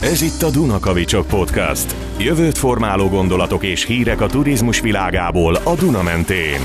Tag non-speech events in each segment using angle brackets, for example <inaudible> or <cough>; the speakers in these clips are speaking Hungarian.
Ez itt a Dunakavicsok Podcast. Jövőt formáló gondolatok és hírek a turizmus világából a Duna mentén.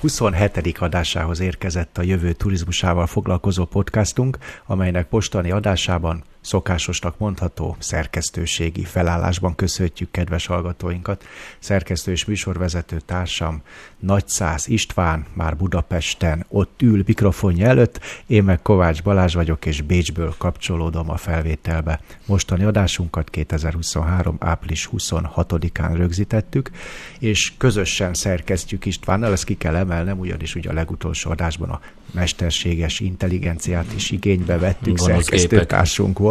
27. adásához érkezett a jövő turizmusával foglalkozó podcastunk, amelynek mostani adásában szokásosnak mondható szerkesztőségi felállásban köszöntjük kedves hallgatóinkat. Szerkesztő és műsorvezető társam Nagyszász István már Budapesten ott ül mikrofonja előtt, én meg Kovács Balázs vagyok, és Bécsből kapcsolódom a felvételbe. Mostani adásunkat 2023. április 26-án rögzítettük, és közösen szerkesztjük Istvánnal, ezt ki kell emelnem, ugyanis ugye a legutolsó adásban a mesterséges intelligenciát is igénybe vettük, szerkesztőtársunk volt,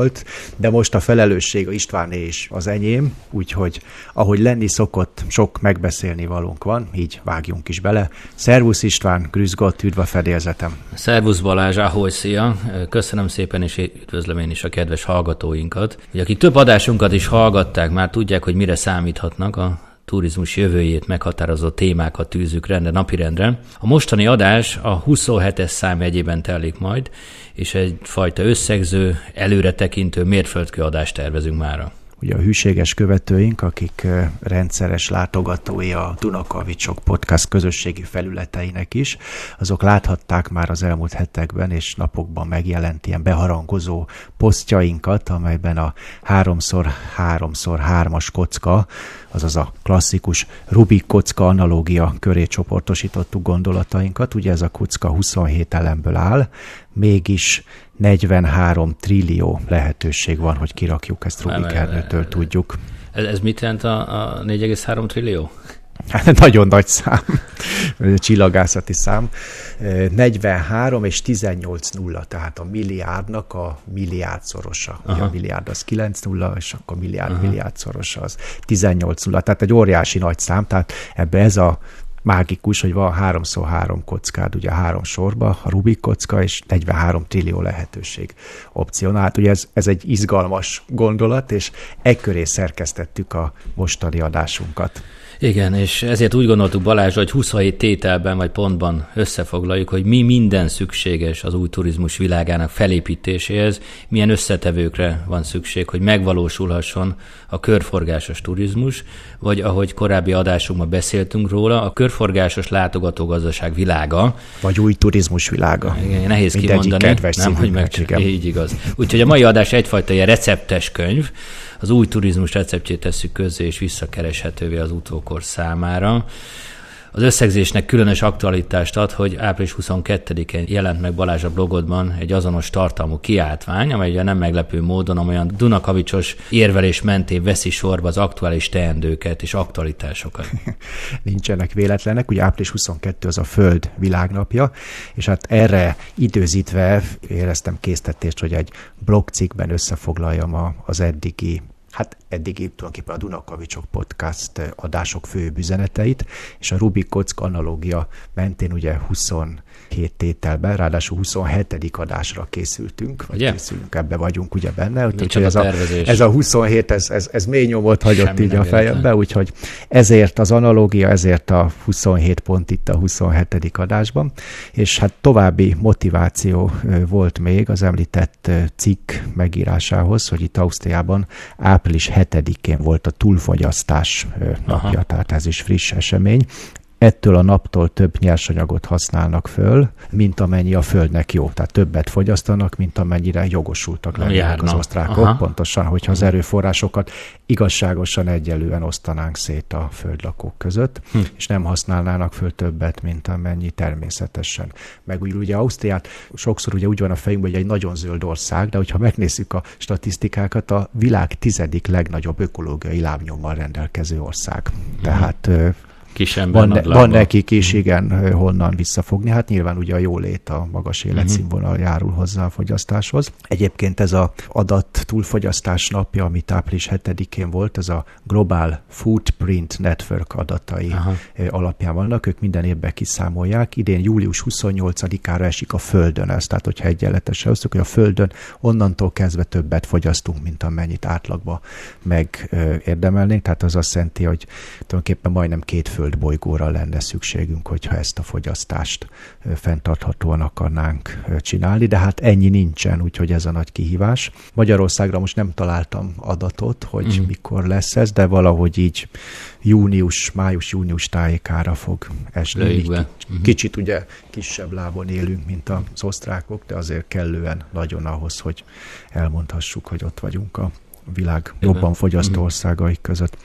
de most a felelősség a Istváné is az enyém, úgyhogy ahogy lenni szokott, sok megbeszélni valónk van, így vágjunk is bele. Szervusz István, Grüzgott, üdv a fedélzetem! Szervusz Balázs, ahogy szia! Köszönöm szépen, és üdvözlöm én is a kedves hallgatóinkat. Ugye, akik több adásunkat is hallgatták, már tudják, hogy mire számíthatnak a turizmus jövőjét meghatározó témákat tűzük rendre, napirendre. A mostani adás a 27-es szám egyében telik majd, és egyfajta összegző, előretekintő mérföldkő adást tervezünk mára ugye a hűséges követőink, akik rendszeres látogatói a Dunakavicsok podcast közösségi felületeinek is, azok láthatták már az elmúlt hetekben és napokban megjelent ilyen beharangozó posztjainkat, amelyben a 3x3x3-as kocka, azaz a klasszikus Rubik kocka analógia köré csoportosítottuk gondolatainkat. Ugye ez a kocka 27 elemből áll, mégis 43 trillió lehetőség van, hogy kirakjuk ezt Rubik ernőtől, tudjuk. Ez, ez mit jelent a, a 4,3 trillió? Hát nagyon nagy szám, csillagászati szám. 43 és 18 nulla, tehát a milliárdnak a milliárdszorosa. Ugye a milliárd az 9 nulla, és akkor milliárd Aha. milliárdszorosa az 18 nulla. Tehát egy óriási nagy szám, tehát ebbe ez a mágikus, hogy van háromszor három kockád, ugye három sorba, a Rubik kocka, és 43 trillió lehetőség opcionált. Ugye ez, ez egy izgalmas gondolat, és ekköré szerkesztettük a mostani adásunkat. Igen, és ezért úgy gondoltuk Balázs, hogy 27 tételben vagy pontban összefoglaljuk, hogy mi minden szükséges az új turizmus világának felépítéséhez, milyen összetevőkre van szükség, hogy megvalósulhasson a körforgásos turizmus, vagy ahogy korábbi adásunkban beszéltünk róla, a körforgásos látogatógazdaság világa. Vagy új turizmus világa. Igen, nehéz Mindegyik kimondani, nem, hogy meg így igaz. Úgyhogy a mai adás egyfajta ilyen receptes könyv, az új turizmus receptjét tesszük közzé és visszakereshetővé az utókor számára. Az összegzésnek különös aktualitást ad, hogy április 22-én jelent meg Balázs a blogodban egy azonos tartalmú kiáltvány, amely ugye nem meglepő módon olyan Dunakavicsos érvelés mentén veszi sorba az aktuális teendőket és aktualitásokat. <laughs> Nincsenek véletlenek, ugye április 22 az a Föld világnapja, és hát erre időzítve éreztem késztetést, hogy egy blogcikkben összefoglaljam az eddigi hát eddig tulajdonképpen a Dunakavicsok podcast adások fő üzeneteit, és a Rubik kock analógia mentén ugye 20 hét tételben, ráadásul 27. adásra készültünk, vagy ugye? készülünk, ebbe vagyunk ugye benne, úgyhogy ez a, ez a 27, ez, ez, ez mély nyomot hagyott Semmi így a fejembe, úgyhogy ezért az analógia, ezért a 27 pont itt a 27. adásban, és hát további motiváció volt még az említett cikk megírásához, hogy itt Ausztriában április 7-én volt a túlfogyasztás napja, Aha. tehát ez is friss esemény, ettől a naptól több nyersanyagot használnak föl, mint amennyi a földnek jó. Tehát többet fogyasztanak, mint amennyire jogosultak lennének az osztrákok. Aha. Pontosan, hogyha az erőforrásokat igazságosan egyelően osztanánk szét a földlakók között, hm. és nem használnának föl többet, mint amennyi természetesen. Meg úgy ugye Ausztriát sokszor ugye úgy van a fejünkben, hogy egy nagyon zöld ország, de hogyha megnézzük a statisztikákat, a világ tizedik legnagyobb ökológiai lábnyommal rendelkező ország. Hm. Tehát kis ember van, van nekik is, igen, honnan visszafogni. Hát nyilván ugye a jólét, a magas életszínvonal uh-huh. járul hozzá a fogyasztáshoz. Egyébként ez a adat túlfogyasztás napja, ami április 7-én volt, ez a Global Footprint Network adatai Aha. alapján vannak, ők minden évben kiszámolják. Idén július 28-ára esik a Földön ez, tehát hogyha egyenletesen osztuk, hogy a Földön onnantól kezdve többet fogyasztunk, mint amennyit átlagba megérdemelnénk, tehát az azt jelenti, hogy tulajdonképpen majdnem két föld bolygóra lenne szükségünk, hogyha ezt a fogyasztást fenntarthatóan akarnánk csinálni, de hát ennyi nincsen, úgyhogy ez a nagy kihívás. Magyarországra most nem találtam adatot, hogy uh-huh. mikor lesz ez, de valahogy így június, május-június tájékára fog esni. Uh-huh. Kicsit ugye kisebb lábon élünk, mint az osztrákok, de azért kellően nagyon ahhoz, hogy elmondhassuk, hogy ott vagyunk a világ jobban fogyasztó országai között.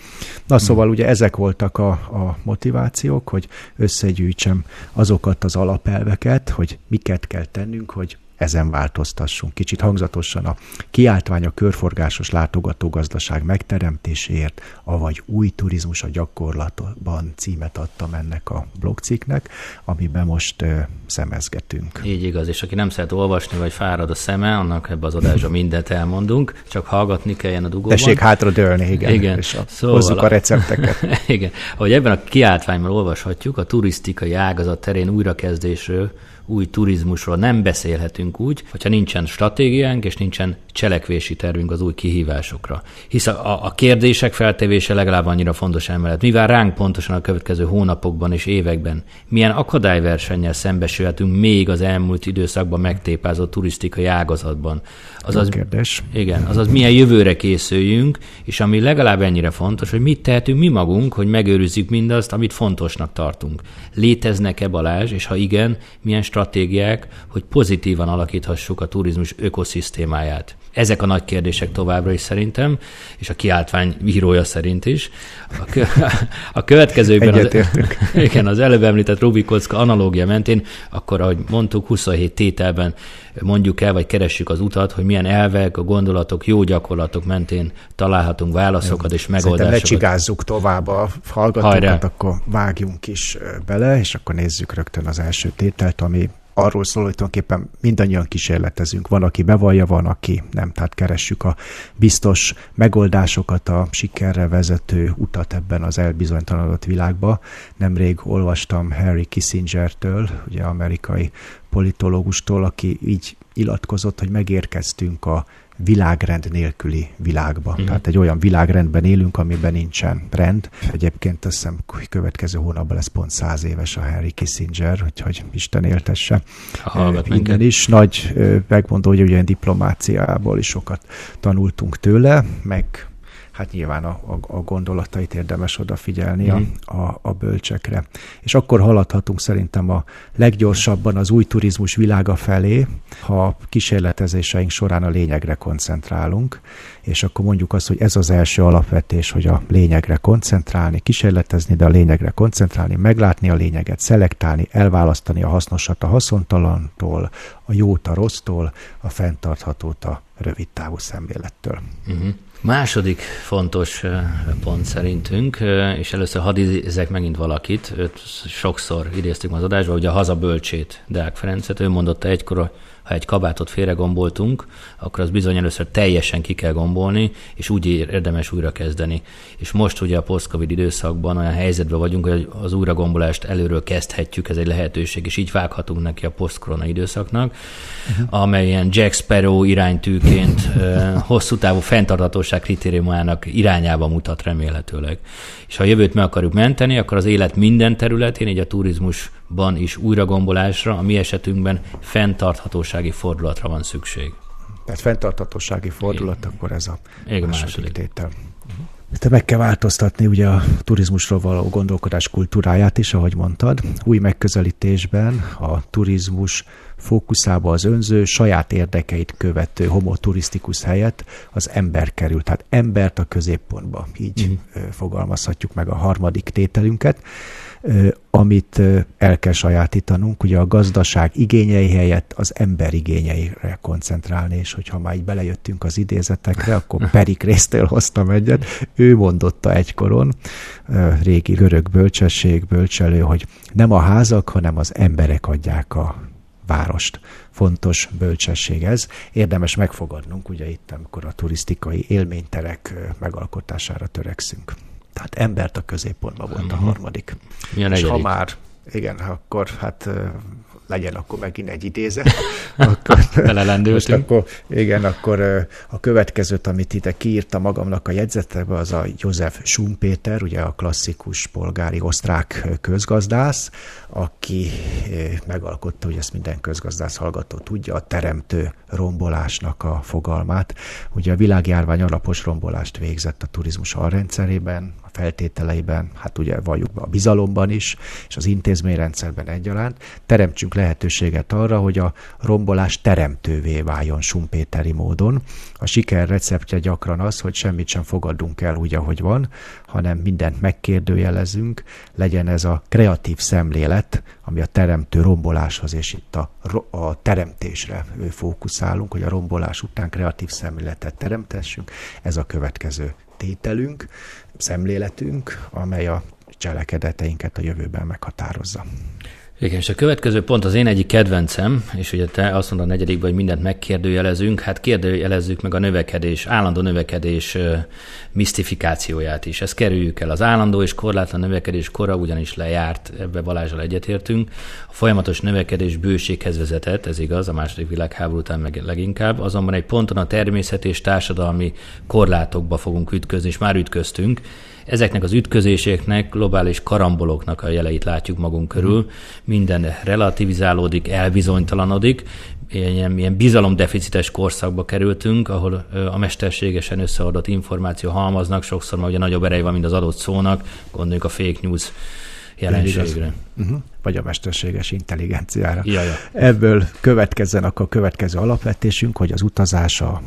Na szóval ugye ezek voltak a, a motivációk, hogy összegyűjtsem azokat az alapelveket, hogy miket kell tennünk, hogy ezen változtassunk. Kicsit hangzatosan a kiáltvány a körforgásos látogatógazdaság megteremtéséért, avagy új turizmus a gyakorlatban címet adtam ennek a blogcikknek, amiben most ö, szemezgetünk. Így igaz, és aki nem szeret olvasni, vagy fárad a szeme, annak ebbe az adásra mindent elmondunk, csak hallgatni kelljen a dugóban. Tessék hátra dőlni, igen, igen. és a, szóval hozzuk a recepteket. <laughs> igen, ahogy ebben a kiáltványban olvashatjuk, a turisztikai ágazat terén újrakezdésről új turizmusról nem beszélhetünk úgy, hogyha nincsen stratégiánk és nincsen cselekvési tervünk az új kihívásokra. Hisz a, a kérdések feltevése legalább annyira fontos emellett. Mi vár ránk pontosan a következő hónapokban és években? Milyen akadályversennyel szembesülhetünk még az elmúlt időszakban megtépázott turisztikai ágazatban? Azaz, kérdés. Igen, azaz milyen jövőre készüljünk, és ami legalább ennyire fontos, hogy mit tehetünk mi magunk, hogy megőrizzük mindazt, amit fontosnak tartunk. Léteznek-e Balázs, és ha igen, milyen stratégiák, hogy pozitívan alakíthassuk a turizmus ökoszisztémáját. Ezek a nagy kérdések továbbra is szerintem, és a kiáltvány írója szerint is. A, kö, <laughs> a következőkben az, <laughs> igen, az előbb említett Rubikocka analógia mentén, akkor, ahogy mondtuk, 27 tételben mondjuk el, vagy keressük az utat, hogy milyen elvek, a gondolatok, jó gyakorlatok mentén találhatunk válaszokat és megoldásokat. Szerintem lecsigázzuk tovább a hallgatókat, akkor vágjunk is bele, és akkor nézzük rögtön az első tételt, ami arról szól, hogy tulajdonképpen mindannyian kísérletezünk. Van, aki bevallja, van, aki nem. Tehát keressük a biztos megoldásokat, a sikerre vezető utat ebben az elbizonytalanodott világba. Nemrég olvastam Harry Kissingertől, ugye amerikai politológustól, aki így ilatkozott, hogy megérkeztünk a világrend nélküli világba. Uh-huh. Tehát egy olyan világrendben élünk, amiben nincsen rend. Egyébként azt hiszem, hogy következő hónapban lesz pont száz éves a Henry Kissinger, úgyhogy Isten éltesse. Hallgat Innen is nagy megmondó, hogy ugye diplomáciából is sokat tanultunk tőle, meg hát nyilván a, a, a gondolatait érdemes odafigyelni mm. a, a, a bölcsekre. És akkor haladhatunk szerintem a leggyorsabban az új turizmus világa felé, ha kísérletezéseink során a lényegre koncentrálunk, és akkor mondjuk azt, hogy ez az első alapvetés, hogy a lényegre koncentrálni, kísérletezni, de a lényegre koncentrálni, meglátni a lényeget, szelektálni, elválasztani a hasznosat a haszontalantól, a jót a rossztól, a fenntarthatót a rövid távú szemlélettől. Uh-huh. Második fontos pont szerintünk, és először hadd idézek megint valakit, őt sokszor idéztük az adásba, hogy a hazabölcsét Deák Ferencet, ő mondotta egykor, ha egy kabátot félregomboltunk, akkor az bizony először teljesen ki kell gombolni, és úgy érdemes újra kezdeni. És most ugye a post-covid időszakban olyan helyzetben vagyunk, hogy az újragombolást előről kezdhetjük, ez egy lehetőség, és így vághatunk neki a post-korona időszaknak, uh-huh. amely ilyen Jack Sparrow iránytűként hosszú távú fenntarthatóság kritériumának irányába mutat remélhetőleg. És ha a jövőt meg akarjuk menteni, akkor az élet minden területén, így a turizmusban is újragombolásra, a mi esetünkben fenntarthatósági fordulatra van szükség. Tehát fenntarthatósági fordulat, Igen. akkor ez a Igen, második, második tétel. Te meg kell változtatni ugye a turizmusról való gondolkodás kultúráját is, ahogy mondtad. Új megközelítésben a turizmus fókuszába az önző, saját érdekeit követő homoturisztikus helyett az ember kerül. Tehát embert a középpontba, így mm. fogalmazhatjuk meg a harmadik tételünket amit el kell sajátítanunk, ugye a gazdaság igényei helyett az ember igényeire koncentrálni, és hogyha már így belejöttünk az idézetekre, akkor <laughs> Perik résztél hoztam egyet, ő mondotta egykoron, régi görög bölcsesség, bölcselő, hogy nem a házak, hanem az emberek adják a várost. Fontos bölcsesség ez. Érdemes megfogadnunk, ugye itt, amikor a turisztikai élményterek megalkotására törekszünk. Tehát embert a középpontban volt a mhm. harmadik. Milyen És ha már, igen, akkor hát legyen akkor megint egy idézet. <laughs> Akkor, most akkor, igen, akkor a következőt, amit ide kiírta magamnak a jegyzetekbe, az a József Schumpeter, ugye a klasszikus polgári osztrák közgazdász, aki megalkotta, hogy ezt minden közgazdász hallgató tudja, a teremtő rombolásnak a fogalmát. Ugye a világjárvány alapos rombolást végzett a turizmus alrendszerében, a feltételeiben, hát ugye valljuk be a bizalomban is, és az intézményrendszerben egyaránt. Teremtsünk lehetőséget arra, hogy a rombolás teremtővé váljon Sumpéteri módon. A siker receptje gyakran az, hogy semmit sem fogadunk el úgy, ahogy van, hanem mindent megkérdőjelezünk, legyen ez a kreatív szemlélet, ami a teremtő romboláshoz és itt a, a teremtésre fókuszálunk, hogy a rombolás után kreatív szemléletet teremtessünk. Ez a következő tételünk, szemléletünk, amely a cselekedeteinket a jövőben meghatározza. Igen, és a következő pont az én egyik kedvencem, és ugye te azt mondod a negyedikben, hogy mindent megkérdőjelezünk, hát kérdőjelezzük meg a növekedés, állandó növekedés misztifikációját is. Ezt kerüljük el. Az állandó és korlátlan növekedés kora ugyanis lejárt, ebbe Balázsral egyetértünk. A folyamatos növekedés bőséghez vezetett, ez igaz, a második világháború után meg leginkább, azonban egy ponton a természet és társadalmi korlátokba fogunk ütközni, és már ütköztünk, Ezeknek az ütközéseknek, globális karamboloknak a jeleit látjuk magunk körül. Minden relativizálódik, elbizonytalanodik, ilyen, ilyen bizalomdeficites korszakba kerültünk, ahol a mesterségesen összeadott információ halmaznak, sokszor már ugye nagyobb erej van, mint az adott szónak, gondoljunk a fake news jelenségre. Uh-huh. Vagy a mesterséges intelligenciára. Ja, ja. Ebből következzen akkor a következő alapvetésünk, hogy az utazás a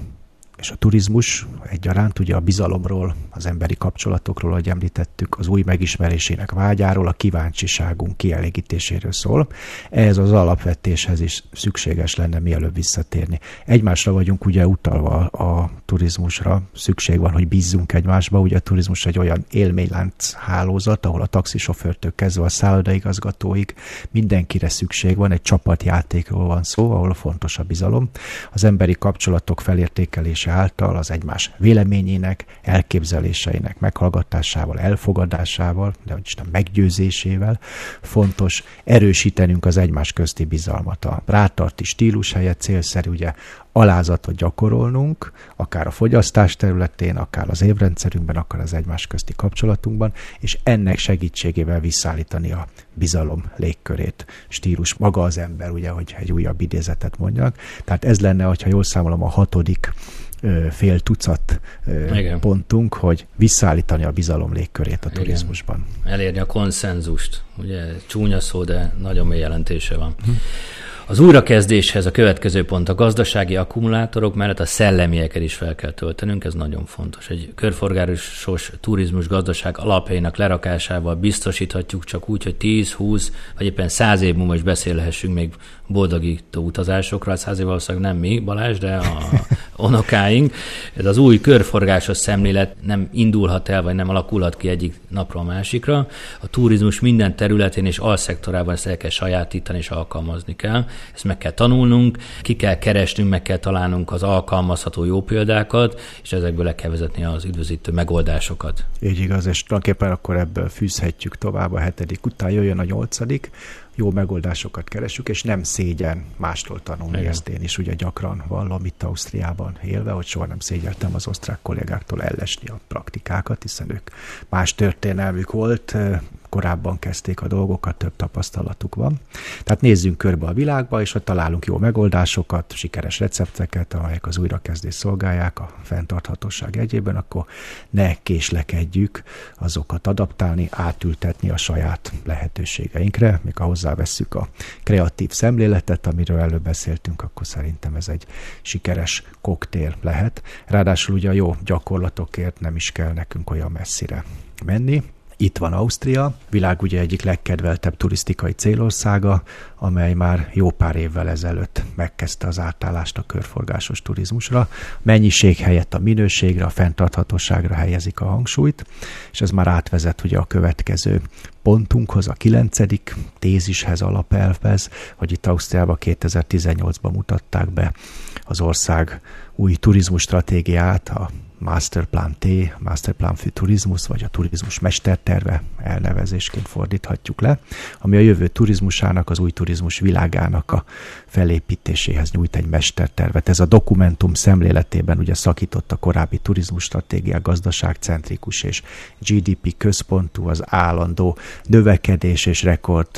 és a turizmus egyaránt ugye a bizalomról, az emberi kapcsolatokról, ahogy említettük, az új megismerésének vágyáról, a kíváncsiságunk kielégítéséről szól. Ehhez az alapvetéshez is szükséges lenne mielőbb visszatérni. Egymásra vagyunk ugye utalva a turizmusra, szükség van, hogy bízzunk egymásba. Ugye a turizmus egy olyan élménylánc hálózat, ahol a taxisofőrtől kezdve a szállodaigazgatóig mindenkire szükség van, egy csapatjátékról van szó, ahol fontos a bizalom. Az emberi kapcsolatok felértékelése megértése által az egymás véleményének, elképzeléseinek meghallgatásával, elfogadásával, de hogy Isten meggyőzésével fontos erősítenünk az egymás közti bizalmat. A rátarti stílus helyett célszerű ugye alázatot gyakorolnunk, akár a fogyasztás területén, akár az évrendszerünkben, akár az egymás közti kapcsolatunkban, és ennek segítségével visszaállítani a bizalom légkörét. Stílus maga az ember, ugye, hogy egy újabb idézetet mondjak. Tehát ez lenne, hogyha jól számolom, a hatodik fél tucat Igen. pontunk, hogy visszaállítani a bizalom légkörét a turizmusban. Igen. Elérni a konszenzust. Ugye csúnya szó, de nagyon mély jelentése van. Hm. Az újrakezdéshez a következő pont a gazdasági akkumulátorok mellett a szellemieket is fel kell töltenünk, ez nagyon fontos. Egy körforgásos turizmus gazdaság alapjainak lerakásával biztosíthatjuk csak úgy, hogy 10, 20 vagy éppen 100 év múlva is beszélhessünk még boldogító utazásokra. 100 év valószínűleg nem mi, Balázs, de a unokáink. Ez az új körforgásos szemlélet nem indulhat el, vagy nem alakulhat ki egyik napra a másikra. A turizmus minden területén és alszektorában ezt el kell sajátítani és alkalmazni kell. Ezt meg kell tanulnunk, ki kell keresnünk, meg kell találnunk az alkalmazható jó példákat, és ezekből le kell vezetni az üdvözítő megoldásokat. Így igaz, és tulajdonképpen akkor ebből fűzhetjük tovább a hetedik után, jöjjön a nyolcadik, jó megoldásokat keresünk, és nem szégyen mástól tanulni, Igen. ezt én is ugye gyakran vallom itt Ausztriában élve, hogy soha nem szégyeltem az osztrák kollégáktól ellesni a praktikákat, hiszen ők más történelmük volt, korábban kezdték a dolgokat, több tapasztalatuk van. Tehát nézzünk körbe a világba, és ha találunk jó megoldásokat, sikeres recepteket, amelyek az újrakezdést szolgálják a fenntarthatóság egyében, akkor ne késlekedjük azokat adaptálni, átültetni a saját lehetőségeinkre, még ha hozzávesszük a kreatív szemléletet, amiről előbb beszéltünk, akkor szerintem ez egy sikeres koktél lehet. Ráadásul ugye a jó gyakorlatokért nem is kell nekünk olyan messzire menni, itt van Ausztria, világ ugye egyik legkedveltebb turisztikai célországa, amely már jó pár évvel ezelőtt megkezdte az átállást a körforgásos turizmusra. Mennyiség helyett a minőségre, a fenntarthatóságra helyezik a hangsúlyt, és ez már átvezet ugye a következő pontunkhoz, a kilencedik tézishez, alapelvhez, hogy itt Ausztriában 2018-ban mutatták be az ország új turizmus stratégiát, a Masterplan T, Masterplan für Turizmus, vagy a turizmus mesterterve elnevezésként fordíthatjuk le, ami a jövő turizmusának, az új turizmus világának a felépítéséhez nyújt egy mestertervet. Ez a dokumentum szemléletében ugye szakított a korábbi turizmus stratégia gazdaságcentrikus és GDP központú, az állandó növekedés és rekord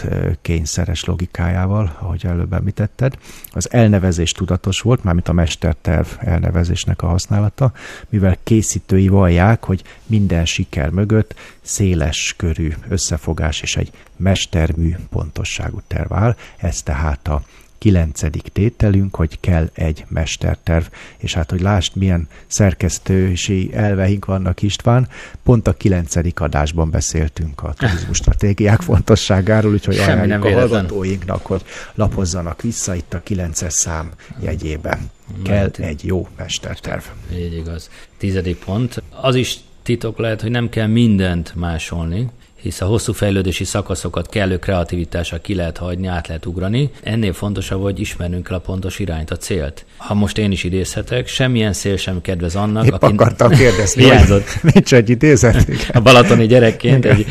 kényszeres logikájával, ahogy előbb említetted. Az elnevezés tudatos volt, mármint a mesterterv elnevezésnek a használata, mivel készítői vallják, hogy minden siker mögött széles körű összefogás és egy mestermű pontosságú terv áll. Ez tehát a kilencedik tételünk, hogy kell egy mesterterv, és hát, hogy lásd, milyen szerkesztősi elveink vannak István, pont a kilencedik adásban beszéltünk a turizmus stratégiák fontosságáról, úgyhogy ajánljuk a hallgatóinknak, hogy lapozzanak vissza itt a kilences szám jegyében. Kell egy jó mesterterv. Így igaz. Tizedik pont. Az is titok lehet, hogy nem kell mindent másolni, hisz a hosszú fejlődési szakaszokat kellő kreativitással ki lehet hagyni, át lehet ugrani. Ennél fontosabb, hogy ismernünk kell a pontos irányt, a célt. Ha most én is idézhetek, semmilyen szél sem kedvez annak, Épp aki... akartam kérdezni, hogy <laughs> nincs egy idézet. <laughs> A balatoni gyerekként egy...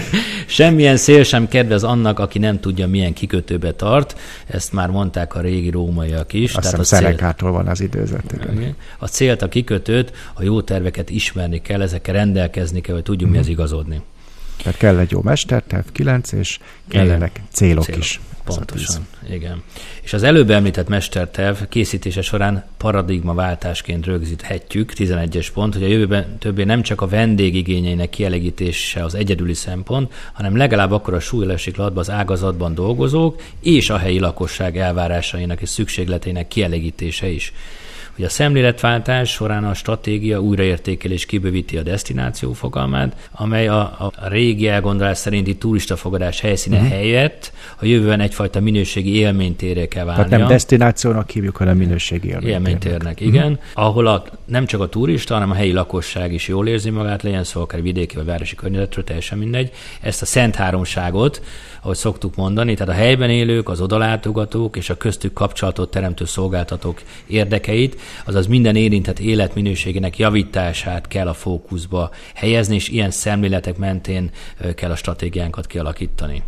<laughs> semmilyen szél sem kedvez annak, aki nem tudja, milyen kikötőbe tart. Ezt már mondták a régi rómaiak is. Azt hiszem Szenekától van az idézet. A célt, a kikötőt, a jó terveket ismerni kell, ezekkel rendelkezni kell, hogy tudjunk hmm. mi az igazodni. Tehát kell egy jó mesterterv, kilenc, és kellenek igen. célok, célok is. Pontosan, igen. És az előbb említett mesterterv készítése során paradigmaváltásként rögzíthetjük, 11-es pont, hogy a jövőben többé nem csak a vendég igényeinek kielégítése az egyedüli szempont, hanem legalább akkor a súly esik latba az ágazatban dolgozók és a helyi lakosság elvárásainak és szükségleteinek kielégítése is hogy a szemléletváltás során a stratégia újraértékelés kibővíti a destináció fogalmát, amely a, a régi elgondolás szerinti turistafogadás helyszíne uh-huh. helyett a jövőben egyfajta minőségi élménytéré kell válnia. Tehát nem destinációnak hívjuk, hanem minőségi élménytérnek. Élménytérnek, igen. Uh-huh. Ahol a, nem csak a turista, hanem a helyi lakosság is jól érzi magát, legyen szó akár vidéki vagy városi környezetről, teljesen mindegy. Ezt a szent háromságot, ahogy szoktuk mondani, tehát a helyben élők, az odalátogatók és a köztük kapcsolatot teremtő szolgáltatók érdekeit azaz minden érintett életminőségének javítását kell a fókuszba helyezni, és ilyen szemléletek mentén kell a stratégiánkat kialakítani.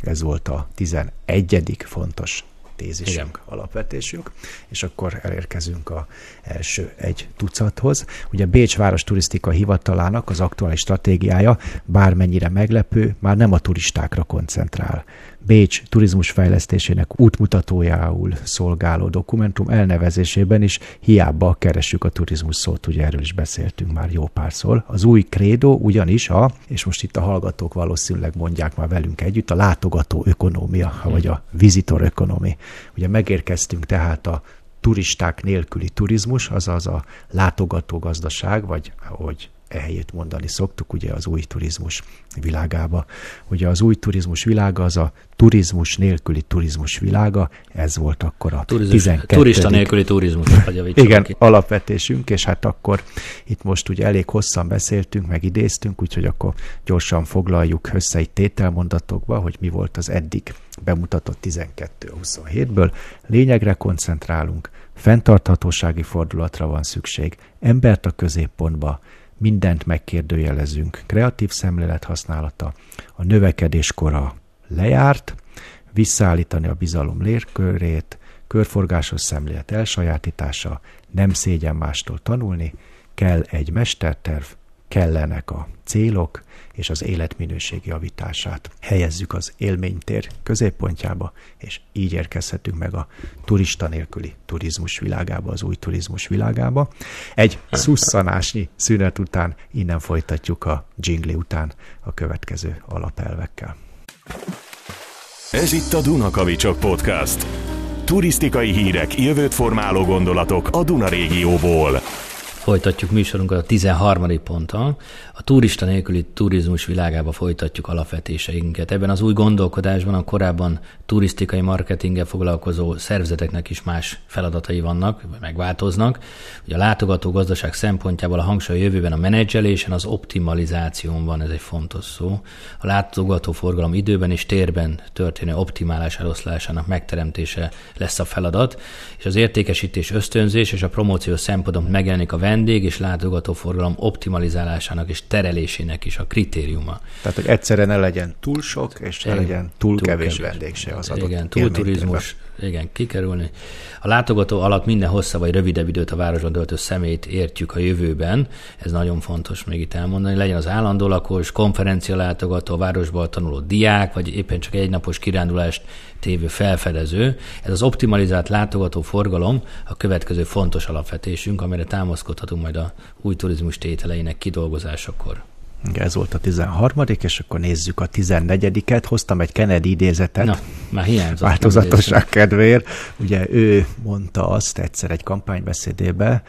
Ez volt a 11. fontos tézisünk, Igen. alapvetésünk, és akkor elérkezünk a első egy tucathoz. Ugye Bécs város turisztika hivatalának az aktuális stratégiája, bármennyire meglepő, már nem a turistákra koncentrál. Bécs turizmusfejlesztésének útmutatójául szolgáló dokumentum elnevezésében is hiába keressük a turizmus szót, ugye erről is beszéltünk már jó párszor. Az új krédó ugyanis a, és most itt a hallgatók valószínűleg mondják már velünk együtt, a látogató ökonómia, vagy a visitor ökonomi. Ugye megérkeztünk tehát a turisták nélküli turizmus, azaz a látogató gazdaság, vagy ahogy ehelyét mondani szoktuk, ugye az új turizmus világába. Ugye az új turizmus világa az a turizmus nélküli turizmus világa, ez volt akkor a turizmus, 12. Turista nélküli turizmus. Igen, ki. alapvetésünk, és hát akkor itt most ugye elég hosszan beszéltünk, meg idéztünk, úgyhogy akkor gyorsan foglaljuk össze egy tételmondatokba, hogy mi volt az eddig bemutatott 12-27-ből. Lényegre koncentrálunk, fenntarthatósági fordulatra van szükség, embert a középpontba, mindent megkérdőjelezünk. Kreatív szemlélet használata, a növekedés kora lejárt, visszaállítani a bizalom lérkörét, körforgásos szemlélet elsajátítása, nem szégyen mástól tanulni, kell egy mesterterv, kellenek a célok, és az életminőség javítását helyezzük az élménytér középpontjába, és így érkezhetünk meg a turista nélküli turizmus világába, az új turizmus világába. Egy szusszanásnyi szünet után innen folytatjuk a jingli után a következő alapelvekkel. Ez itt a Dunakavicsok Podcast. Turisztikai hírek, jövőt formáló gondolatok a Duna régióból. Folytatjuk műsorunkat a 13. ponttal. A turista nélküli turizmus világába folytatjuk alapvetéseinket. Ebben az új gondolkodásban a korábban turisztikai marketinggel foglalkozó szervezeteknek is más feladatai vannak, megváltoznak. Ugye a látogató gazdaság szempontjából a hangsúly a jövőben a menedzselésen, az optimalizáción van, ez egy fontos szó. A látogató forgalom időben és térben történő optimálás eloszlásának megteremtése lesz a feladat, és az értékesítés ösztönzés és a promóció szempontok megjelenik a vendég és látogatóforgalom optimalizálásának és terelésének is a kritériuma. Tehát, hogy egyszerre ne legyen túl sok, és ne legyen túl, túl kevés, kevés vendég se az adott Igen, túlturizmus, igen, kikerülni. A látogató alatt minden hosszabb vagy rövidebb időt a városban töltő szemét értjük a jövőben. Ez nagyon fontos még itt elmondani. Legyen az állandó lakos, konferencia látogató, városban tanuló diák, vagy éppen csak egy napos kirándulást tévő felfedező. Ez az optimalizált látogató forgalom a következő fontos alapvetésünk, amire támaszkodhatunk majd a új turizmus tételeinek kidolgozásakor. Ez volt a 13 és akkor nézzük a 14-et. Hoztam egy Kennedy idézetet. Na, már hiányzott. Változatosság kedvéért. Ugye ő mondta azt egyszer egy kampánybeszédébe,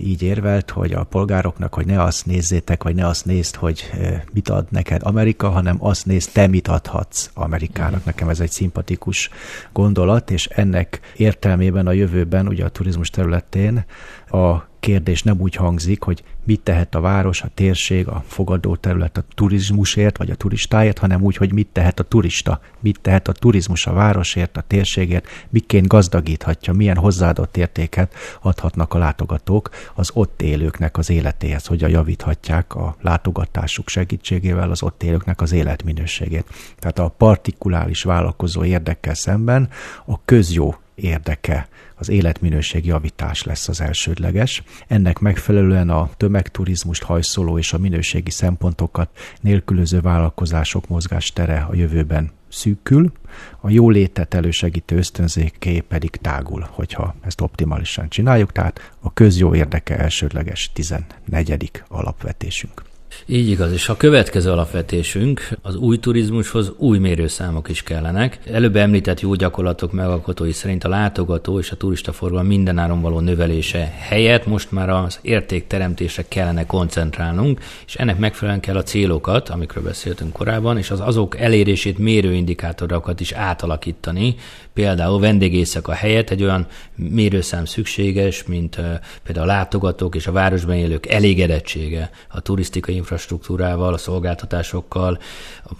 így érvelt, hogy a polgároknak, hogy ne azt nézzétek, vagy ne azt nézd, hogy mit ad neked Amerika, hanem azt nézd, te mit adhatsz Amerikának. Nekem ez egy szimpatikus gondolat, és ennek értelmében a jövőben, ugye a turizmus területén a kérdés nem úgy hangzik, hogy mit tehet a város, a térség, a fogadó terület a turizmusért, vagy a turistáért, hanem úgy, hogy mit tehet a turista, mit tehet a turizmus a városért, a térségért, miként gazdagíthatja, milyen hozzáadott értéket adhatnak a látogatók az ott élőknek az életéhez, hogyan javíthatják a látogatásuk segítségével az ott élőknek az életminőségét. Tehát a partikuláris vállalkozó érdekkel szemben a közjó érdeke az életminőség javítás lesz az elsődleges. Ennek megfelelően a tömegturizmust hajszoló és a minőségi szempontokat nélkülöző vállalkozások mozgástere a jövőben szűkül, a jólétet elősegítő ösztönzéké pedig tágul, hogyha ezt optimálisan csináljuk, tehát a közjó érdeke elsődleges 14. alapvetésünk. Így igaz, és a következő alapvetésünk az új turizmushoz új mérőszámok is kellenek. Előbb említett jó gyakorlatok megalkotói szerint a látogató és a turista forgalom mindenáron való növelése helyett most már az értékteremtésre kellene koncentrálnunk, és ennek megfelelően kell a célokat, amikről beszéltünk korábban, és az azok elérését mérő indikátorokat is átalakítani, például vendégészek a helyett egy olyan mérőszám szükséges, mint például a látogatók és a városban élők elégedettsége a turisztikai infrastruktúrával, a szolgáltatásokkal,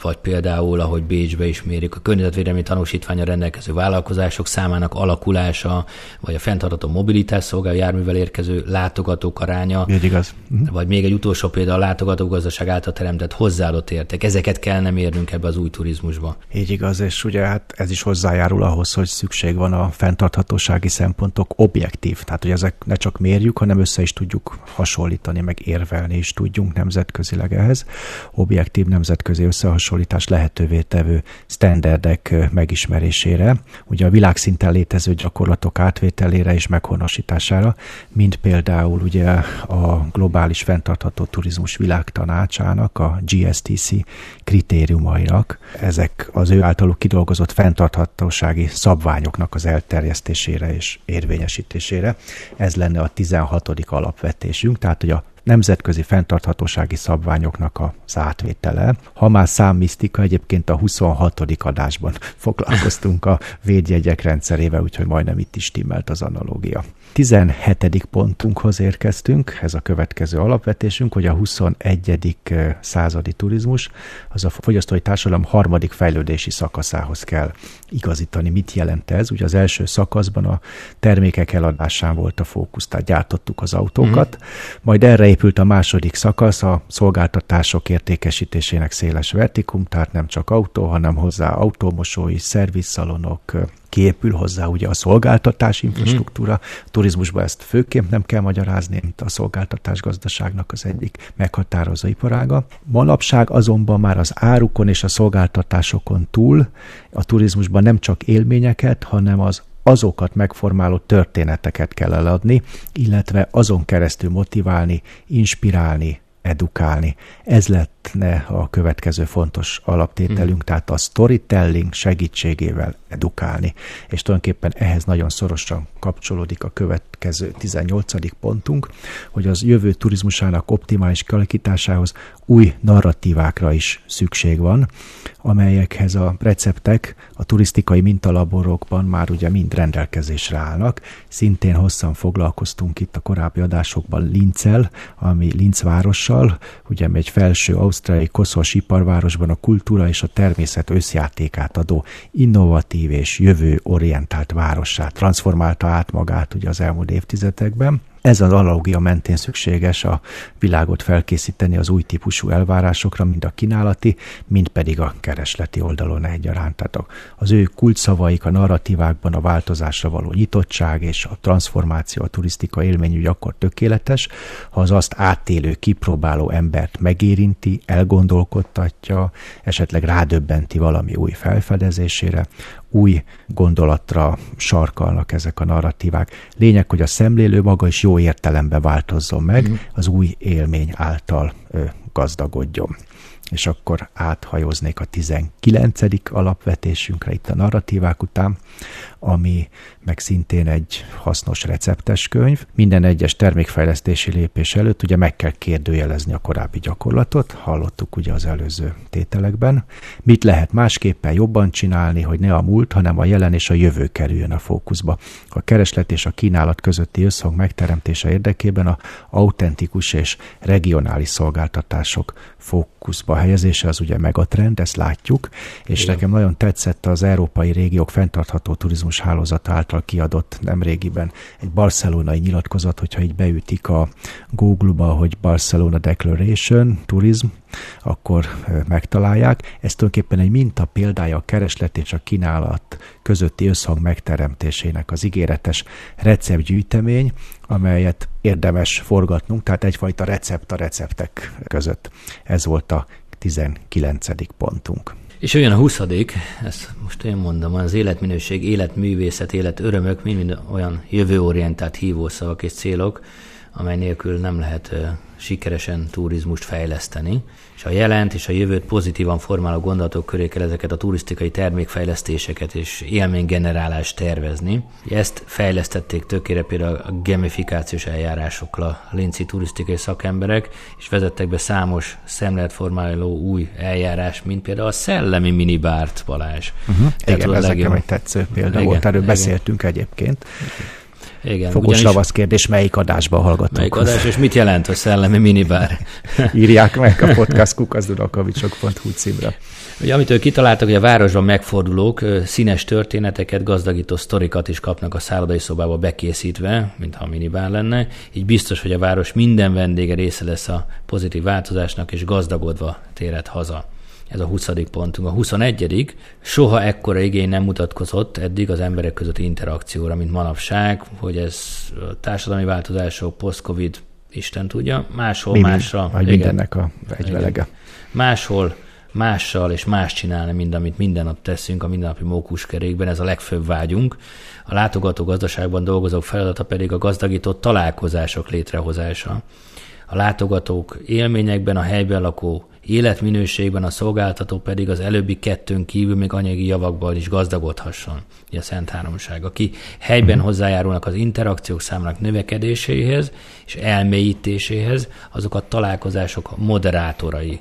vagy például, ahogy Bécsbe is mérik, a környezetvédelmi tanúsítványa rendelkező vállalkozások számának alakulása, vagy a fenntartható mobilitás szolgáló járművel érkező látogatók aránya. Így igaz. Uh-huh. Vagy még egy utolsó példa a látogatógazdaság által teremtett hozzáadott érték. Ezeket kellene mérnünk ebbe az új turizmusba. Így igaz, és ugye hát ez is hozzájárul ahhoz, hogy szükség van a fenntarthatósági szempontok objektív. Tehát, hogy ezek ne csak mérjük, hanem össze is tudjuk hasonlítani, meg érvelni is tudjunk nemzetközileg ehhez. Objektív nemzetközi összehasonlítás lehetővé tevő standardek megismerésére, ugye a világszinten létező gyakorlatok átvételére és meghonosítására, mint például ugye a globális fenntartható turizmus világtanácsának, a GSTC kritériumainak. Ezek az ő általuk kidolgozott fenntarthatósági szabványoknak az elterjesztésére és érvényesítésére. Ez lenne a 16. alapvetésünk, tehát hogy a nemzetközi fenntarthatósági szabványoknak az átvétele. Ha már számmisztika, egyébként a 26. adásban <laughs> foglalkoztunk a védjegyek rendszerével, úgyhogy majdnem itt is timmelt az analógia. 17. pontunkhoz érkeztünk, ez a következő alapvetésünk, hogy a 21. századi turizmus az a fogyasztói társadalom harmadik fejlődési szakaszához kell igazítani. Mit jelent ez? Ugye az első szakaszban a termékek eladásán volt a fókusz, tehát gyártottuk az autókat, mm. majd erre épült a második szakasz, a szolgáltatások értékesítésének széles vertikum, tehát nem csak autó, hanem hozzá autómosói, szervizszalonok, kiépül hozzá ugye a szolgáltatás infrastruktúra. Mm. Turizmusban ezt főként nem kell magyarázni, mint a szolgáltatás gazdaságnak az egyik meghatározó iparága. Manapság azonban már az árukon és a szolgáltatásokon túl a turizmusban nem csak élményeket, hanem az azokat megformáló történeteket kell eladni, illetve azon keresztül motiválni, inspirálni, edukálni. Ez lett lehetne a következő fontos alaptételünk, mm. tehát a storytelling segítségével edukálni. És tulajdonképpen ehhez nagyon szorosan kapcsolódik a következő 18. pontunk, hogy az jövő turizmusának optimális kialakításához új narratívákra is szükség van, amelyekhez a receptek a turisztikai mintalaborokban már ugye mind rendelkezésre állnak. Szintén hosszan foglalkoztunk itt a korábbi adásokban Lincel, ami Linz várossal, ugye egy felső ausztráliai koszos iparvárosban a kultúra és a természet összjátékát adó innovatív és jövő orientált várossá transformálta át magát ugye az elmúlt évtizedekben. Ez az analogia mentén szükséges a világot felkészíteni az új típusú elvárásokra, mind a kínálati, mind pedig a keresleti oldalon egyaránt. Tehát az ő kulcsszavaik a narratívákban a változásra való nyitottság és a transformáció, a turisztika élmény akkor tökéletes, ha az azt átélő, kipróbáló embert megérinti, elgondolkodtatja, esetleg rádöbbenti valami új felfedezésére, új gondolatra sarkalnak ezek a narratívák. Lényeg, hogy a szemlélő maga is jó értelemben változzon meg, mm. az új élmény által gazdagodjon és akkor áthajoznék a 19. alapvetésünkre itt a narratívák után, ami meg szintén egy hasznos receptes könyv. Minden egyes termékfejlesztési lépés előtt ugye meg kell kérdőjelezni a korábbi gyakorlatot, hallottuk ugye az előző tételekben. Mit lehet másképpen jobban csinálni, hogy ne a múlt, hanem a jelen és a jövő kerüljön a fókuszba. A kereslet és a kínálat közötti összhang megteremtése érdekében a autentikus és regionális szolgáltatások fókuszba helyezése az ugye megatrend, ezt látjuk, és Igen. nekem nagyon tetszett az európai régiók fenntartható turizmus hálózat által kiadott nemrégiben egy barcelonai nyilatkozat, hogyha így beütik a Google-ba, hogy Barcelona Declaration, turizm, akkor megtalálják. Ez tulajdonképpen egy minta példája a kereslet és a kínálat közötti összhang megteremtésének az ígéretes receptgyűjtemény, amelyet érdemes forgatnunk, tehát egyfajta recept a receptek között. Ez volt a 19. pontunk. És olyan a huszadik, ezt most én mondom, az életminőség, életművészet, életörömök, mind-mind olyan jövőorientált hívószavak és célok, amely nélkül nem lehet sikeresen turizmust fejleszteni, és a jelent és a jövőt pozitívan formáló gondolatok köré kell ezeket a turisztikai termékfejlesztéseket és élménygenerálást tervezni. Ezt fejlesztették tökére például a gamifikációs eljárásokra a linci turisztikai szakemberek, és vezettek be számos szemléletformáló új eljárás, mint például a szellemi minibárt, Balázs. Uh-huh. Igen, ez nekem egy tetsző példa igen, volt, erről igen. beszéltünk egyébként. Okay. Igen, Fogos ravasz kérdés, melyik adásban hallgatunk? Melyik adás, és mit jelent, hogy szellemi minibár? <laughs> Írják meg a podcast kukaszdunokavicsok.hu címre. Ugye, amitől kitaláltak, hogy a városban megfordulók színes történeteket, gazdagító sztorikat is kapnak a szállodai szobába bekészítve, mintha a minibár lenne. Így biztos, hogy a város minden vendége része lesz a pozitív változásnak, és gazdagodva téred haza. Ez a 20. pontunk. A 21. soha ekkora igény nem mutatkozott eddig az emberek közötti interakcióra, mint manapság, hogy ez társadalmi változások, post-covid, Isten tudja, máshol Mi, másra. Vagy mindennek a egyvelege. Máshol mással és más csinálni, mint amit minden nap teszünk a mindennapi mókuskerékben, ez a legfőbb vágyunk. A látogató gazdaságban dolgozók feladata pedig a gazdagított találkozások létrehozása. A látogatók élményekben, a helyben lakó életminőségben a szolgáltató pedig az előbbi kettőn kívül még anyagi javakból is gazdagodhasson, a Szent Háromság, aki helyben hozzájárulnak az interakciók számának növekedéséhez és elmélyítéséhez, azok a találkozások moderátorai.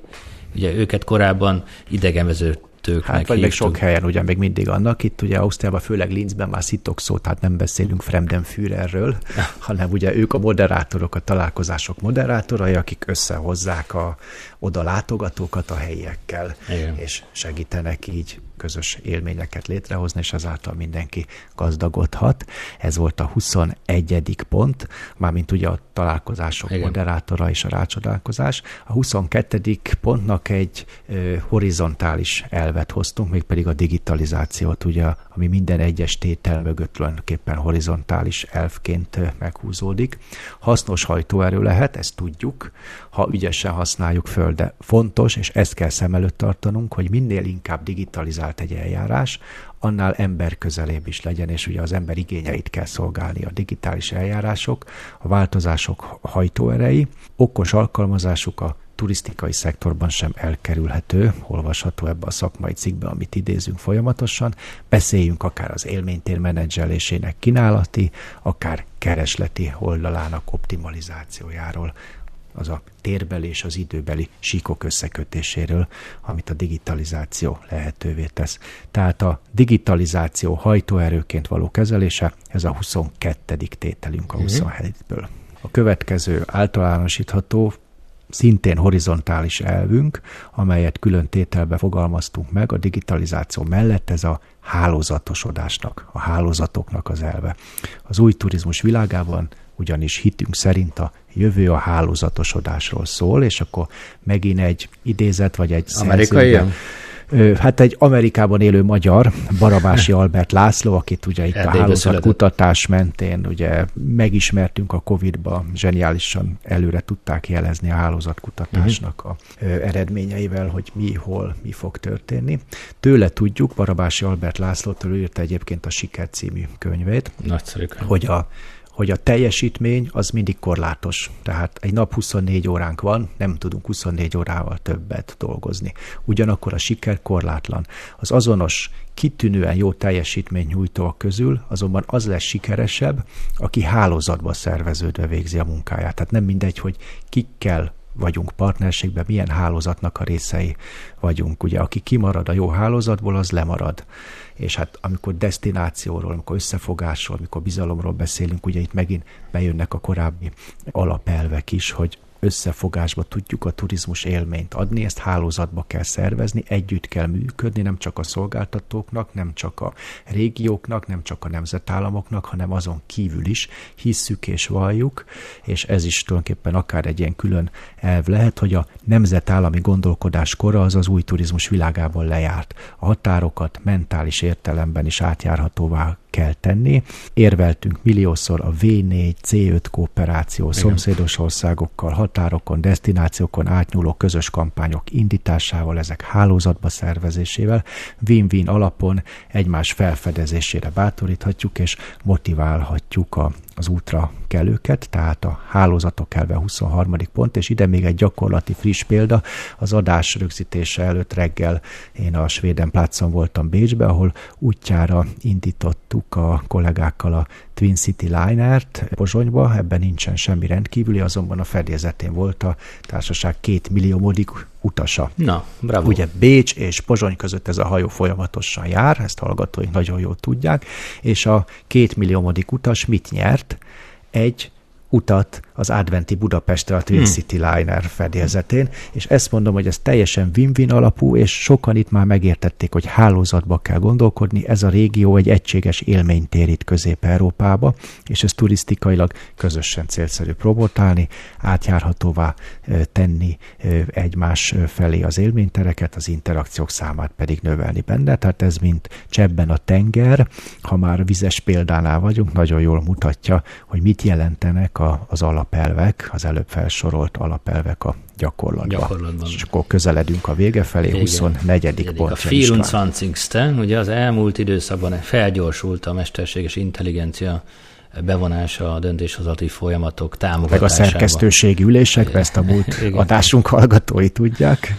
Ugye őket korábban idegenvező Hát, vagy hívtuk. még sok helyen ugye még mindig annak. Itt ugye Ausztriában, főleg Linzben már szitok szó, tehát nem beszélünk Fremdenführerről, <laughs> hanem ugye ők a moderátorok, a találkozások moderátorai, akik összehozzák a oda látogatókat a helyiekkel, Igen. és segítenek így közös élményeket létrehozni, és ezáltal mindenki gazdagodhat. Ez volt a 21. pont, mármint ugye a találkozások Igen. moderátora és a rácsodálkozás. A 22. pontnak egy ö, horizontális elvet hoztunk, mégpedig a digitalizációt, ugye, ami minden egyes tétel mögött tulajdonképpen horizontális elfként meghúzódik. Hasznos hajtóerő lehet, ezt tudjuk, ha ügyesen használjuk föl, de fontos, és ezt kell szem előtt tartanunk, hogy minél inkább digitalizált egy eljárás, annál ember közelébb is legyen, és ugye az ember igényeit kell szolgálni a digitális eljárások, a változások hajtóerei, okos alkalmazásuk a turisztikai szektorban sem elkerülhető, olvasható ebbe a szakmai cikkbe, amit idézünk folyamatosan. Beszéljünk akár az élménytér menedzselésének kínálati, akár keresleti oldalának optimalizációjáról, az a térbeli és az időbeli síkok összekötéséről, amit a digitalizáció lehetővé tesz. Tehát a digitalizáció hajtóerőként való kezelése, ez a 22. tételünk a 27-ből. Mhm. A következő általánosítható szintén horizontális elvünk, amelyet külön tételbe fogalmaztunk meg a digitalizáció mellett, ez a hálózatosodásnak, a hálózatoknak az elve. Az új turizmus világában ugyanis hitünk szerint a jövő a hálózatosodásról szól, és akkor megint egy idézet, vagy egy Amerikai szerzőben, hát egy Amerikában élő magyar, Barabási <laughs> Albert László, akit ugye itt Erdélybe a hálózatkutatás mentén ugye megismertünk a Covid-ba, zseniálisan előre tudták jelezni a hálózatkutatásnak a eredményeivel, hogy mi, hol, mi fog történni. Tőle tudjuk, Barabási Albert Lászlótól írta egyébként a Siker című könyvét, Nagyszerű. hogy a hogy a teljesítmény az mindig korlátos. Tehát egy nap 24 óránk van, nem tudunk 24 órával többet dolgozni. Ugyanakkor a siker korlátlan. Az azonos kitűnően jó teljesítmény nyújtóak közül azonban az lesz sikeresebb, aki hálózatba szerveződve végzi a munkáját. Tehát nem mindegy, hogy kikkel vagyunk partnerségben, milyen hálózatnak a részei vagyunk. Ugye, aki kimarad a jó hálózatból, az lemarad és hát amikor destinációról, amikor összefogásról, amikor bizalomról beszélünk, ugye itt megint bejönnek a korábbi alapelvek is, hogy összefogásba tudjuk a turizmus élményt adni, ezt hálózatba kell szervezni, együtt kell működni, nem csak a szolgáltatóknak, nem csak a régióknak, nem csak a nemzetállamoknak, hanem azon kívül is hisszük és valljuk, és ez is tulajdonképpen akár egy ilyen külön elv lehet, hogy a nemzetállami gondolkodás kora az az új turizmus világában lejárt. A határokat mentális értelemben is átjárhatóvá kell tenni. Érveltünk milliószor a V4, C5 kooperáció, Igen. szomszédos országokkal, határokon, destinációkon átnyúló közös kampányok indításával, ezek hálózatba szervezésével, win-win alapon egymás felfedezésére bátoríthatjuk és motiválhatjuk a, az útra kelőket, tehát a hálózatok elve 23. pont, és ide még egy gyakorlati friss példa, az adás rögzítése előtt reggel én a Svéden Plácon voltam Bécsbe, ahol útjára indítottuk a kollégákkal a Twin City Liner-t Pozsonyba, ebben nincsen semmi rendkívüli, azonban a fedélzetén volt a társaság két millió modik utasa. Na, bravo. Ugye Bécs és Pozsony között ez a hajó folyamatosan jár, ezt hallgatóink nagyon jól tudják, és a két millió modik utas mit nyert? Egy utat az adventi Budapestre a Twin hmm. City Liner fedélzetén, és ezt mondom, hogy ez teljesen win-win alapú, és sokan itt már megértették, hogy hálózatba kell gondolkodni, ez a régió egy egységes élménytér itt Közép-Európába, és ez turisztikailag közösen célszerű promotálni, átjárhatóvá tenni egymás felé az élménytereket, az interakciók számát pedig növelni benne, tehát ez mint csebben a tenger, ha már vizes példánál vagyunk, nagyon jól mutatja, hogy mit jelentenek a, az alap alapelvek, az előbb felsorolt alapelvek a gyakorlatban. gyakorlatban. És akkor közeledünk a vége felé, Igen. 24. pont. A 24. ugye az elmúlt időszakban felgyorsult a mesterséges intelligencia bevonása a döntéshozati folyamatok támogatásában. Meg a szerkesztőségi ülésekbe, ezt a múlt <laughs> adásunk hallgatói tudják.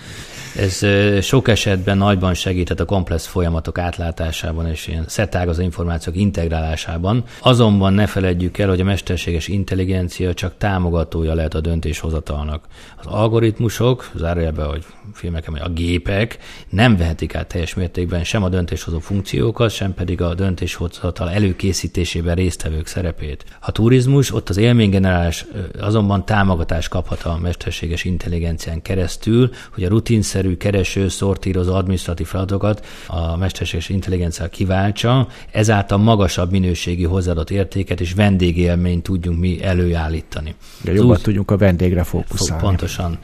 Ez sok esetben nagyban segített a komplex folyamatok átlátásában és ilyen az információk integrálásában. Azonban ne feledjük el, hogy a mesterséges intelligencia csak támogatója lehet a döntéshozatalnak. Az algoritmusok, zárójelben, hogy filmeken, a gépek nem vehetik át teljes mértékben sem a döntéshozó funkciókat, sem pedig a döntéshozatal előkészítésében résztvevők szerepét. A turizmus, ott az élménygenerálás azonban támogatást kaphat a mesterséges intelligencián keresztül, hogy a rutinszerű kereső, szortírozó adminisztratív feladatokat a mesterséges intelligencia kiváltsa, ezáltal magasabb minőségi hozzáadott értéket és vendégélményt tudjunk mi előállítani. De jobban úgy, tudjunk a vendégre fókuszálni. Pontosan.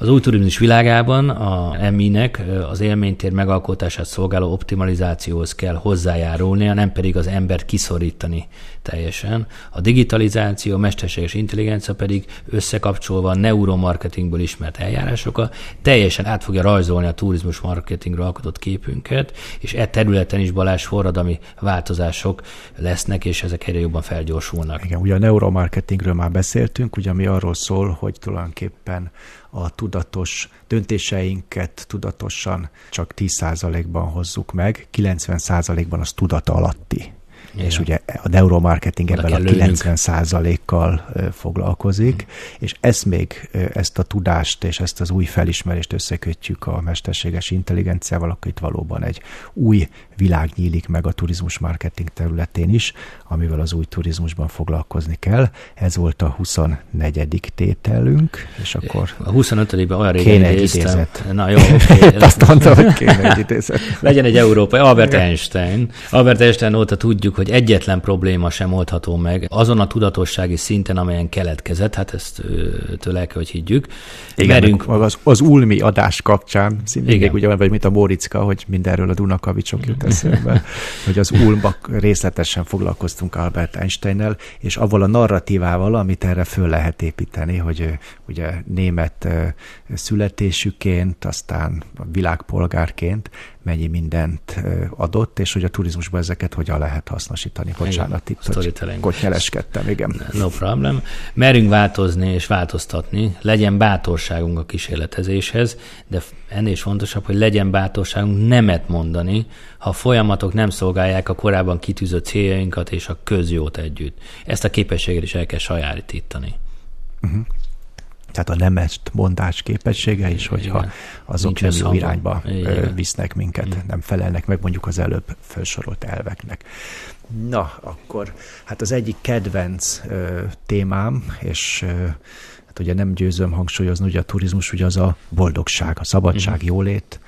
Az új turizmus világában a EMI-nek az élménytér megalkotását szolgáló optimalizációhoz kell hozzájárulnia, nem pedig az embert kiszorítani teljesen. A digitalizáció, a mesterséges intelligencia pedig összekapcsolva a neuromarketingből ismert eljárásokkal teljesen át fogja rajzolni a turizmus marketingről alkotott képünket, és e területen is balás forradalmi változások lesznek, és ezek egyre jobban felgyorsulnak. Igen, ugye a neuromarketingről már beszéltünk, ugye ami arról szól, hogy tulajdonképpen a tudatos döntéseinket tudatosan csak 10%-ban hozzuk meg, 90%-ban az tudata alatti igen. és ugye a neuromarketing ebben a 90%-kal foglalkozik, mm. és ezt még, ezt a tudást és ezt az új felismerést összekötjük a mesterséges intelligenciával, akkor itt valóban egy új világ nyílik meg a turizmus marketing területén is, amivel az új turizmusban foglalkozni kell. Ez volt a 24. tételünk, és akkor... A 25-ben olyan régen kéne egy idézet. Na jó, oké. <laughs> Okay. Azt mondta, hogy kéne egy idézet. <laughs> Legyen egy európai, Albert Einstein. Albert Einstein óta tudjuk, hogy egyetlen probléma sem oldható meg azon a tudatossági szinten, amelyen keletkezett, hát ezt tőle el kell, hogy higgyük. Igen, Merünk... az, az Ulmi adás kapcsán, szintén ugye vagy mint a Móricka, hogy mindenről a Dunakavicsok jut <laughs> eszembe, hogy az Ulmbak részletesen foglalkoztunk Albert Einsteinnel, és avval a narratívával, amit erre föl lehet építeni, hogy ugye német születésüként, aztán világpolgárként mennyi mindent adott, és hogy a turizmusban ezeket hogyan lehet hasznosítani. Bocsánat, itt hogy nyeleskedtem, igen. No problem. Merünk változni és változtatni, legyen bátorságunk a kísérletezéshez, de ennél is fontosabb, hogy legyen bátorságunk nemet mondani, ha a folyamatok nem szolgálják a korábban kitűzött céljainkat és a közjót együtt. Ezt a képességet is el kell sajátítani. Uh-huh tehát a nemest mondás képessége is, hogyha Igen. azok Nincs nem jó irányba Igen. visznek minket, Igen. nem felelnek meg mondjuk az előbb felsorolt elveknek. Na, akkor hát az egyik kedvenc ö, témám, és ö, hát ugye nem győzöm hangsúlyozni, hogy a turizmus ugye az a boldogság, a szabadság, uh-huh. jólét,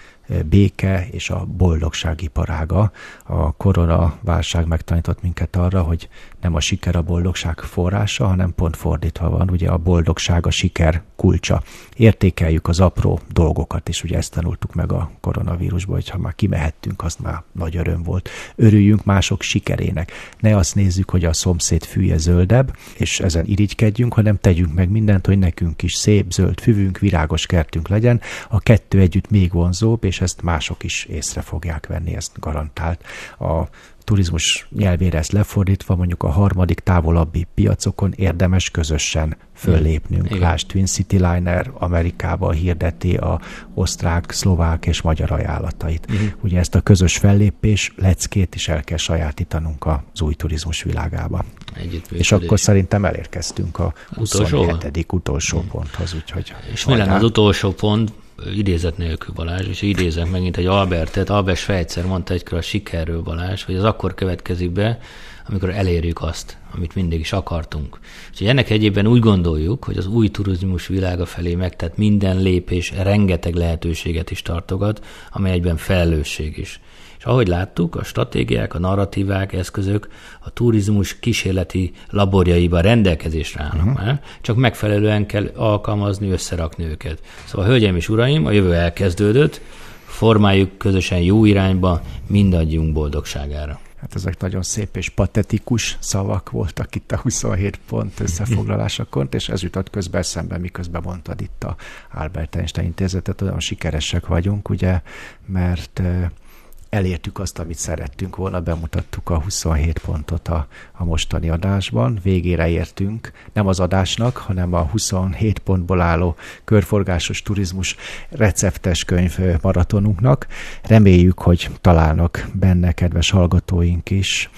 béke és a boldogság iparága. A koronaválság megtanított minket arra, hogy nem a siker a boldogság forrása, hanem pont fordítva van, ugye a boldogság a siker kulcsa. Értékeljük az apró dolgokat, és ugye ezt tanultuk meg a koronavírusból, hogy ha már kimehettünk, az már nagy öröm volt. Örüljünk mások sikerének. Ne azt nézzük, hogy a szomszéd fűje zöldebb, és ezen irigykedjünk, hanem tegyünk meg mindent, hogy nekünk is szép zöld füvünk, virágos kertünk legyen. A kettő együtt még vonzóbb, és ezt mások is észre fogják venni, ezt garantált. A turizmus nyelvére ezt lefordítva, mondjuk a harmadik távolabbi piacokon érdemes közösen föllépnünk. Igen. Lásd, Twin City Liner Amerikába hirdeti a osztrák, szlovák és magyar ajánlatait. Uh-huh. Ugye ezt a közös fellépés leckét is el kell sajátítanunk az új turizmus világába. És akkor szerintem elérkeztünk a utolsó? 27. utolsó ponthoz. Úgyhogy és mi lenne az utolsó pont? Idézet nélkül Balázs, és idézek megint egy Albertet, Albert Schweitzer mondta egykor a sikerről Balázs, hogy az akkor következik be, amikor elérjük azt, amit mindig is akartunk. Úgyhogy ennek egyébben úgy gondoljuk, hogy az új turizmus világa felé megtett minden lépés rengeteg lehetőséget is tartogat, amely egyben felelősség is. És ahogy láttuk, a stratégiák, a narratívák, eszközök a turizmus kísérleti laborjaiban rendelkezésre állnak uh-huh. már, csak megfelelően kell alkalmazni, összerakni őket. Szóval, hölgyeim és uraim, a jövő elkezdődött, formáljuk közösen jó irányba, mindannyiunk boldogságára. Hát ezek nagyon szép és patetikus szavak voltak itt a 27 pont összefoglalásakor, és ez jutott közben eszembe, miközben mondtad itt a Albert Einstein intézetet, olyan sikeresek vagyunk, ugye, mert elértük azt, amit szerettünk volna, bemutattuk a 27 pontot a, a mostani adásban, végére értünk, nem az adásnak, hanem a 27 pontból álló körforgásos turizmus receptes könyv maratonunknak. Reméljük, hogy találnak benne kedves hallgatóink is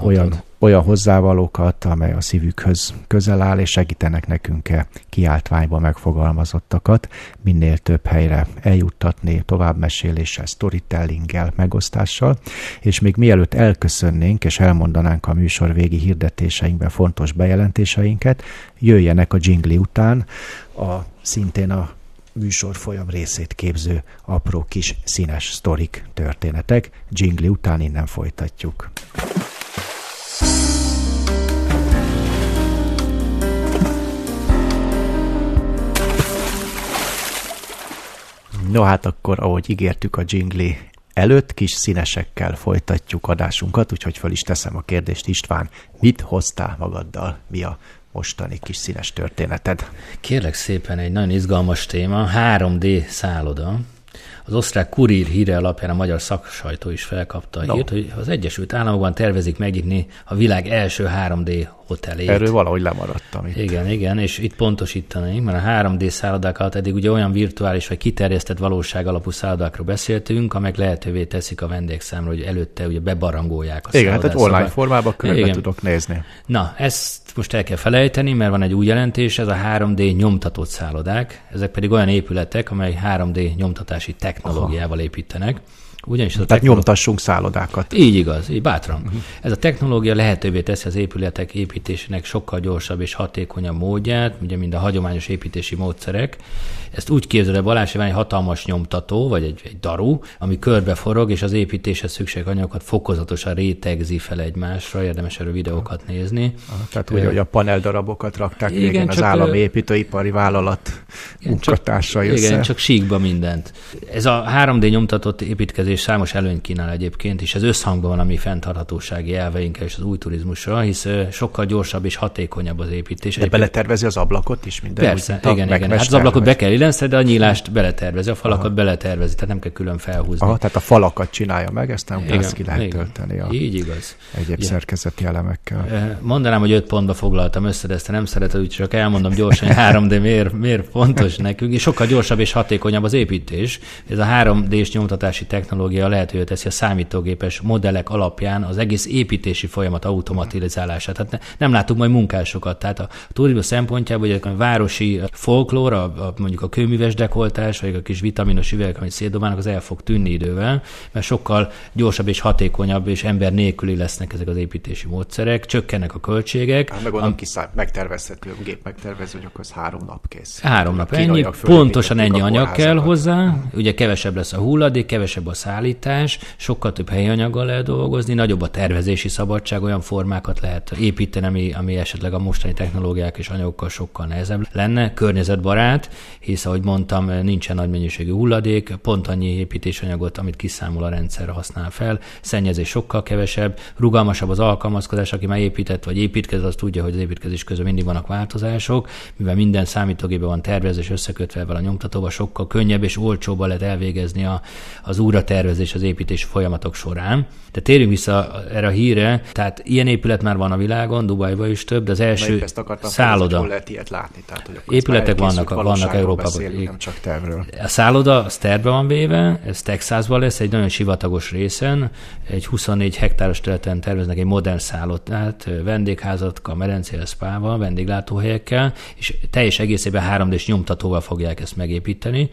olyan olyan hozzávalókat, amely a szívükhöz közel áll, és segítenek nekünk -e kiáltványba megfogalmazottakat minél több helyre eljuttatni, továbbmeséléssel, storytellinggel, megosztással, és még mielőtt elköszönnénk, és elmondanánk a műsor végi hirdetéseinkben fontos bejelentéseinket, jöjjenek a jingli után a szintén a műsor folyam részét képző apró kis színes sztorik, történetek. Jingli után innen folytatjuk. No hát akkor, ahogy ígértük a jingli előtt, kis színesekkel folytatjuk adásunkat, úgyhogy fel is teszem a kérdést, István, mit hoztál magaddal? Mi a mostani kis színes történeted? Kérlek szépen egy nagyon izgalmas téma, 3D szálloda. Az osztrák kurír híre alapján a magyar szaksajtó is felkapta a no. hírt, hogy az Egyesült Államokban tervezik megnyitni a világ első 3D hotelét. Erről valahogy lemaradtam itt. Igen, igen, és itt pontosítani, mert a 3D szállodák alatt eddig ugye olyan virtuális vagy kiterjesztett valóság alapú szállodákról beszéltünk, amelyek lehetővé teszik a vendégszámra, hogy előtte ugye bebarangolják a Igen, tehát online szóval... formában körbe tudok nézni. Na, ezt most el kell felejteni, mert van egy új jelentés, ez a 3D nyomtatott szállodák. Ezek pedig olyan épületek, amely 3D nyomtatási technológiával Aha. építenek. Ugyanis ez a Tehát technológia... nyomtassunk szállodákat. Így igaz, így bátran. Uh-huh. Ez a technológia lehetővé teszi az épületek építésének sokkal gyorsabb és hatékonyabb módját, ugye mind a hagyományos építési módszerek. Ezt úgy képzeld el, Balázs, egy hatalmas nyomtató, vagy egy, egy daru, ami körbe forog, és az építéshez szükséges anyagokat fokozatosan rétegzi fel egymásra, érdemes erről videókat nézni. Ah, tehát úgy, hogy a paneldarabokat rakták igen, régen az állami építőipari vállalat igen, munkatársai csak, össze. Igen, csak síkba mindent. Ez a 3D nyomtatott építkezés számos előnyt kínál egyébként, és ez összhangban van a mi fenntarthatósági elveinkkel és az új turizmusra, hisz sokkal gyorsabb és hatékonyabb az építés. De beletervezi az ablakot is minden? Persze, igen, igen. Hát az ablakot be kell illeszteni, de a nyílást beletervezi, a falakat Aha. beletervezi, tehát nem kell külön felhúzni. Aha, tehát a falakat csinálja meg, ezt nem igen, ki lehet igen. tölteni a Így igaz. egyéb igen. szerkezeti elemekkel. Mondanám, hogy öt pontba foglaltam össze, de ezt nem szereted, úgyhogy csak elmondom gyorsan, hogy 3D miért, miért fontos <laughs> nekünk, és sokkal gyorsabb és hatékonyabb az építés. Ez a 3D-s nyomtatási technológia lehetővé teszi a számítógépes modellek alapján az egész építési folyamat automatizálását. Tehát nem látunk majd munkásokat. Tehát a turizmus szempontjából, hogy a városi folklór, a, a, mondjuk a kőműves dekoltás, vagy a kis vitaminos üvegek, amit szétdobálnak, az el fog tűnni idővel, mert sokkal gyorsabb és hatékonyabb és ember nélküli lesznek ezek az építési módszerek, csökkennek a költségek. Hát meg a... kiszám, megtervezhető, a gép megtervező, hogy akkor az három nap kész. Három nap, ennyi, pontosan ennyi anyag kell hozzá, ugye kevesebb lesz a hulladék, kevesebb a szállítás, sokkal több helyi anyaggal lehet dolgozni, nagyobb a tervezési szabadság, olyan formákat lehet építeni, ami, ami esetleg a mostani technológiák és anyagokkal sokkal nehezebb lenne, környezetbarát, hisz ahogy mondtam, nincsen nagy mennyiségű hulladék, pont annyi építésanyagot, amit kiszámol a rendszer használ fel, szennyezés sokkal kevesebb, rugalmasabb az alkalmazkodás, aki már épített vagy építkezett, az tudja, hogy az építkezés közben mindig vannak változások, mivel minden számítógépben van tervezés összekötve a nyomtatóba, sokkal könnyebb és olcsóbb lehet elvégezni a, az újratervezés az építés folyamatok során. De térjünk vissza erre a híre, tehát ilyen épület már van a világon, Dubajban is több, de az első szálloda. lehet ilyet látni? Tehát, hogy Épületek vannak, vannak Európában. Nem csak tervről. A szálloda az tervbe van véve, ez Texasban lesz, egy nagyon sivatagos részen, egy 24 hektáros területen terveznek egy modern szállodát, vendégházat, medencével, spával, vendéglátóhelyekkel, és teljes egészében 3D-s nyomtatóval fogják ezt megépíteni.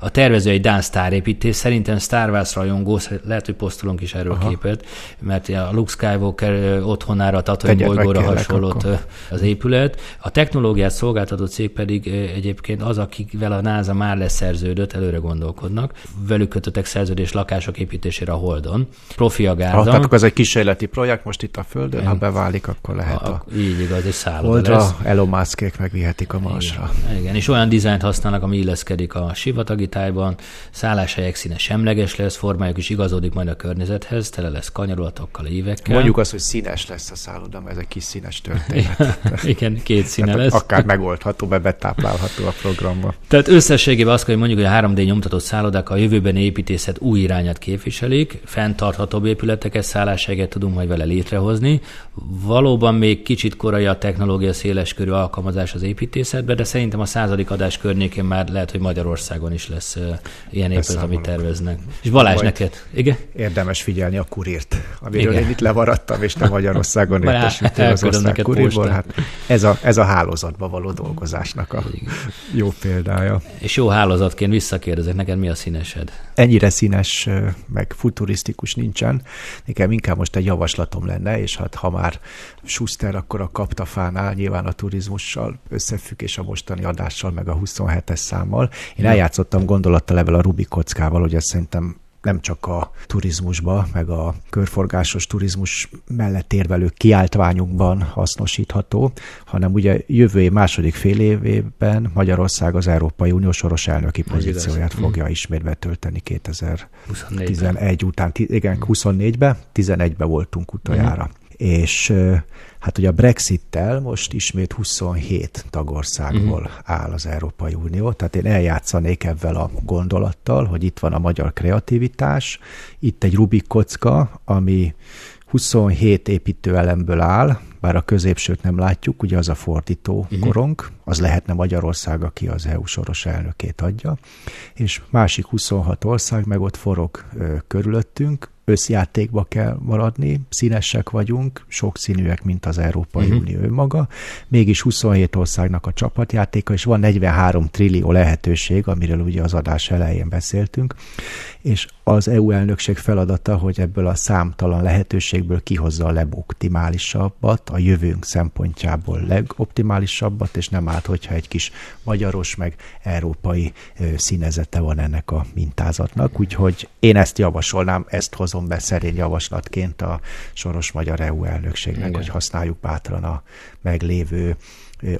A tervező egy Dán sztárépítés, szerintem Star Wars rajongó, lehet, hogy posztolunk is erről Aha. képet, mert a Luke Skywalker otthonára, a Tatooine bolygóra hasonlott akkor. az épület. A technológiát szolgáltató cég pedig egyébként az, akikvel a NASA már leszerződött, előre gondolkodnak. Velük kötöttek szerződés lakások építésére a Holdon. Profi a gárda. Ah, tehát ez egy kísérleti projekt most itt a Földön, ha beválik, akkor lehet a, a így igaz, egy szálloda Holdra lesz. Elon Muskék megvihetik a Marsra. Igen, igen, és olyan dizájnt használnak, ami illeszkedik a sivatagi tájban, szálláshelyek színe semleges lesz, formájuk is igazodik majd a környezethez, tele lesz kanyarulatokkal évekkel. Mondjuk azt, hogy színes lesz a szálloda, mert ez egy kis színes történet. <laughs> igen, két színe lesz. Akár megoldható, be betáplálható a programba. Tehát összességében azt kell, hogy mondjuk, hogy a 3D nyomtatott szállodák a jövőben építészet új irányát képviselik, fenntarthatóbb épületeket, szálláshelyeket tudunk majd vele létrehozni. Valóban még kicsit korai a technológia széleskörű alkalmazás az építészetben, de szerintem a századik adás környékén már lehet, hogy Magyarországon is lesz ilyen épület, amit terveznek. És Balázs neked, igen? Érdemes figyelni a kurírt, amiről igen. én itt lemaradtam, és nem <laughs> Magyarországon értesültél az osztrák kurírból. Hát ez, a, ez a hálózatba való dolgozásnak a jó példája. És jó hálózatként visszakérdezek, neked mi a színesed? Ennyire színes, meg futurisztikus nincsen. Nekem inkább most egy javaslatom lenne, és hát ha már Schuster akkor a kaptafánál, nyilván a turizmussal összefüggés a mostani adással, meg a 27-es számmal. Én eljátszottam gondolattal ebből a Rubik kockával, hogy ezt szerintem nem csak a turizmusba, meg a körforgásos turizmus mellett érvelő kiáltványunkban hasznosítható, hanem ugye jövő év második fél évében Magyarország az Európai Unió soros elnöki pozícióját fogja mm. ismét betölteni 2011 után. Igen, 24-ben, 11-ben voltunk utoljára. Mm és hát ugye a Brexit-tel most ismét 27 tagországból uh-huh. áll az Európai Unió, tehát én eljátszanék ebben a gondolattal, hogy itt van a magyar kreativitás, itt egy Rubik kocka, ami 27 építőelemből áll, bár a középsőt nem látjuk, ugye az a fordító uh-huh. korong, az lehetne Magyarország, aki az EU soros elnökét adja, és másik 26 ország meg ott forog ö, körülöttünk, összjátékba kell maradni, színesek vagyunk, sokszínűek, mint az Európai uh-huh. Unió önmaga, mégis 27 országnak a csapatjátéka, és van 43 trillió lehetőség, amiről ugye az adás elején beszéltünk, és az EU elnökség feladata, hogy ebből a számtalan lehetőségből kihozza a legoptimálisabbat, a jövőnk szempontjából legoptimálisabbat, és nem árt, hogyha egy kis magyaros, meg európai színezete van ennek a mintázatnak. Úgyhogy én ezt javasolnám, ezt hozom be szerény javaslatként a soros magyar EU elnökségnek, Igen. hogy használjuk bátran a meglévő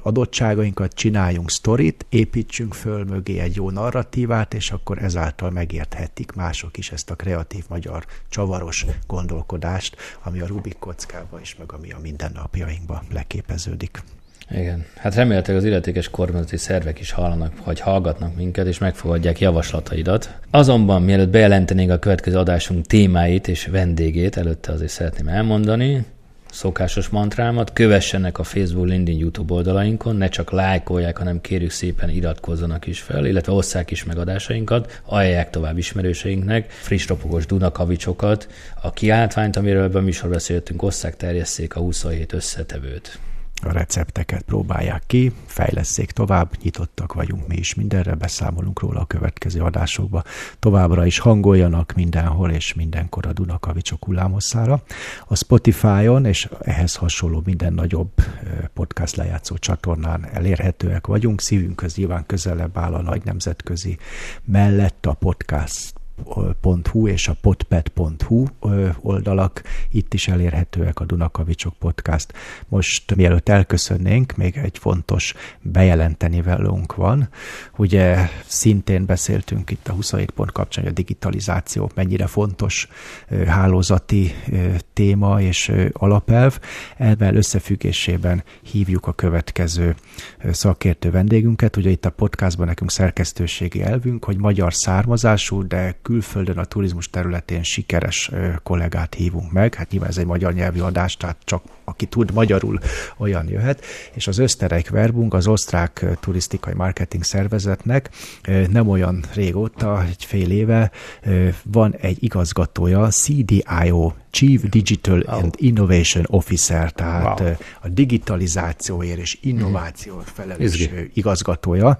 adottságainkat, csináljunk sztorit, építsünk föl mögé egy jó narratívát, és akkor ezáltal megérthetik mások is ezt a kreatív magyar csavaros gondolkodást, ami a Rubik kockában is, meg ami a mindennapjainkban leképeződik. Igen. Hát remélhetőleg az illetékes kormányzati szervek is hallanak, hogy hallgatnak minket, és megfogadják javaslataidat. Azonban, mielőtt bejelentenénk a következő adásunk témáit és vendégét, előtte azért szeretném elmondani, szokásos mantrámat, kövessenek a Facebook, LinkedIn, YouTube oldalainkon, ne csak lájkolják, hanem kérjük szépen iratkozzanak is fel, illetve osszák is meg adásainkat, ajánlják tovább ismerőseinknek, friss ropogos Dunakavicsokat, a kiáltványt, amiről ebben a műsorban beszéltünk, osszák, terjesszék a 27 összetevőt a recepteket próbálják ki, fejleszék tovább, nyitottak vagyunk mi is mindenre, beszámolunk róla a következő adásokba. Továbbra is hangoljanak mindenhol és mindenkor a Dunakavicsok hullámosszára. A Spotify-on és ehhez hasonló minden nagyobb podcast lejátszó csatornán elérhetőek vagyunk. Szívünkhöz nyilván közelebb áll a nagy nemzetközi mellett a podcast podpet.hu és a podpet.hu oldalak, itt is elérhetőek a Dunakavicsok podcast. Most mielőtt elköszönnénk, még egy fontos bejelenteni velünk van. Ugye szintén beszéltünk itt a 27 pont kapcsán, hogy a digitalizáció mennyire fontos hálózati téma és alapelv. Ezzel összefüggésében hívjuk a következő szakértő vendégünket. Ugye itt a podcastban nekünk szerkesztőségi elvünk, hogy magyar származású, de külföldön a turizmus területén sikeres kollégát hívunk meg. Hát nyilván ez egy magyar nyelvű adás, tehát csak aki tud magyarul, olyan jöhet. És az Österreich Werbung, az osztrák turisztikai marketing szervezetnek nem olyan régóta, egy fél éve van egy igazgatója, CDIO Chief Digital wow. and Innovation Officer, tehát wow. a digitalizációért és innovációért mhm. felelős Izgi. igazgatója,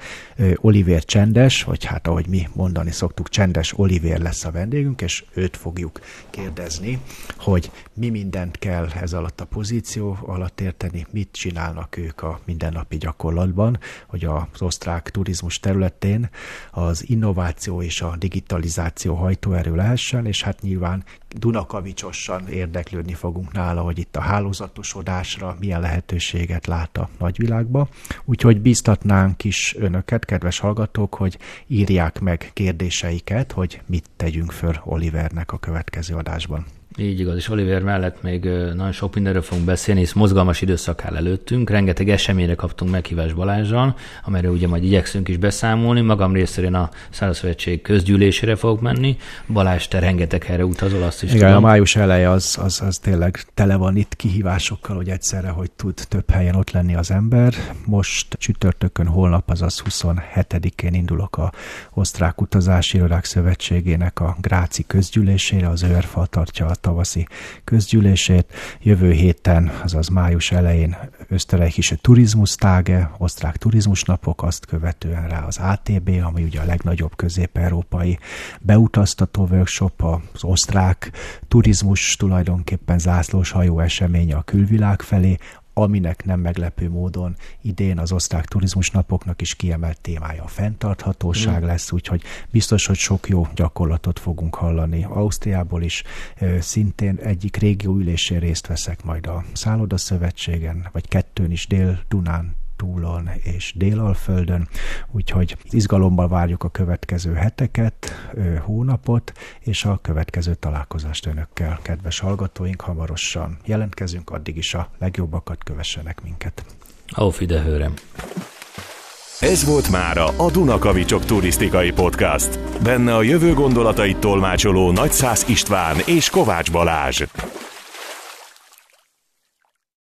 Oliver Csendes, vagy hát ahogy mi mondani szoktuk, Csendes Oliver lesz a vendégünk, és őt fogjuk kérdezni, hogy mi mindent kell ez alatt a pozíció alatt érteni, mit csinálnak ők a mindennapi gyakorlatban, hogy az osztrák turizmus területén az innováció és a digitalizáció hajtóerő lehessen, és hát nyilván Dunakavicsosan érdeklődni fogunk nála, hogy itt a hálózatosodásra milyen lehetőséget lát a nagyvilágba. Úgyhogy bíztatnánk is önöket, kedves hallgatók, hogy írják meg kérdéseiket, hogy mit tegyünk föl Olivernek a következő adásban. Így igaz, és Oliver mellett még nagyon sok mindenről fogunk beszélni, hisz mozgalmas időszak áll előttünk, rengeteg eseményre kaptunk meghívást Balázsral, amelyről ugye majd igyekszünk is beszámolni. Magam részéről a Szárazszövetség közgyűlésére fogok menni. Balázs, te rengeteg helyre utazol, azt is Igen, tudom. a május eleje az, az, az tényleg tele van itt kihívásokkal, hogy egyszerre, hogy tud több helyen ott lenni az ember. Most csütörtökön, holnap, azaz 27-én indulok a Osztrák Utazási Irodák Szövetségének a Gráci közgyűlésére, az ÖRFA tartja a tavaszi közgyűlését. Jövő héten, azaz május elején Österreichische Tourismustage, osztrák turizmusnapok, azt követően rá az ATB, ami ugye a legnagyobb közép-európai beutaztató workshop, az osztrák turizmus tulajdonképpen zászlós hajó eseménye a külvilág felé, aminek nem meglepő módon idén az osztrák turizmus napoknak is kiemelt témája a fenntarthatóság mm. lesz, úgyhogy biztos, hogy sok jó gyakorlatot fogunk hallani. Ausztriából is szintén egyik régió ülésén részt veszek majd a Szálloda Szövetségen, vagy kettőn is Dél-Dunán túlon és Délalföldön, úgyhogy izgalommal várjuk a következő heteket, hónapot, és a következő találkozást önökkel, kedves hallgatóink, hamarosan jelentkezünk, addig is a legjobbakat kövessenek minket. Auf Wiederhören! Ez volt mára a Dunakavicsok turisztikai podcast. Benne a jövő gondolatait tolmácsoló Nagyszász István és Kovács Balázs.